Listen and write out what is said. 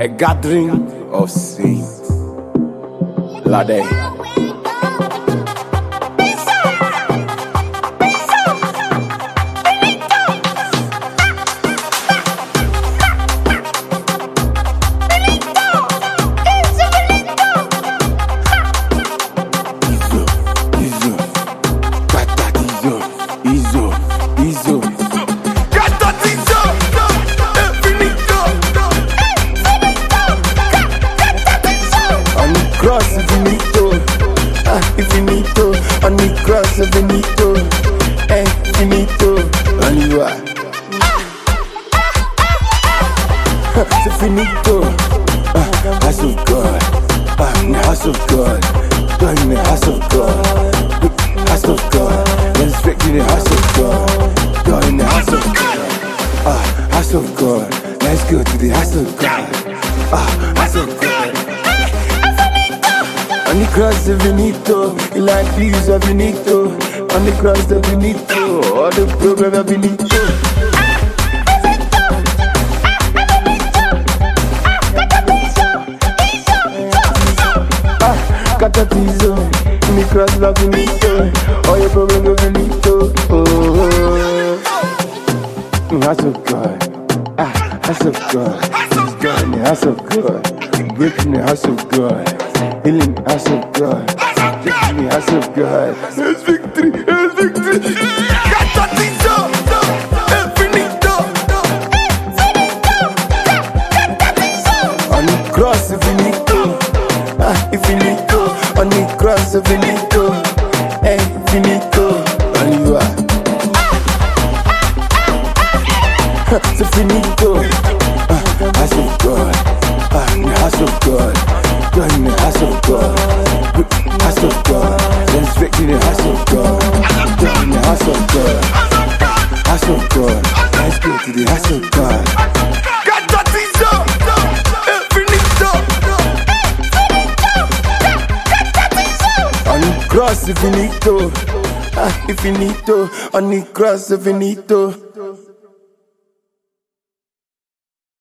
a gathering of saints. Lade. Ah, Infinito. On the cross, Infinito, eh, Infinito. On you are. C'est finito, ah, house of God, ah, the house of God, God in the house of God, house of God, respect in the house of God, God in the house of God, ah, house of God, let's go to the house of God, ah, house of God. On the cross the finito, you like these are finito, on the cross the finito, all the program are finito. Ah, katartizo, me cross la finito, all your problem go finito. Oh, oh. House of God, ah, house of God, God in the house of God, breaking the house of God, healing house of God, the house of God. There's victory, there's victory. Katartizo, infinito. On the cross, infinito, ah, infinito. On the cross, infinito, eh, infinito. On you are. C'est finito. Ah, house of God. Ah, Let's go to the house of God. Katartizo. Infinito. On the cross, infinito. Ah, infinito. On the cross, infinito.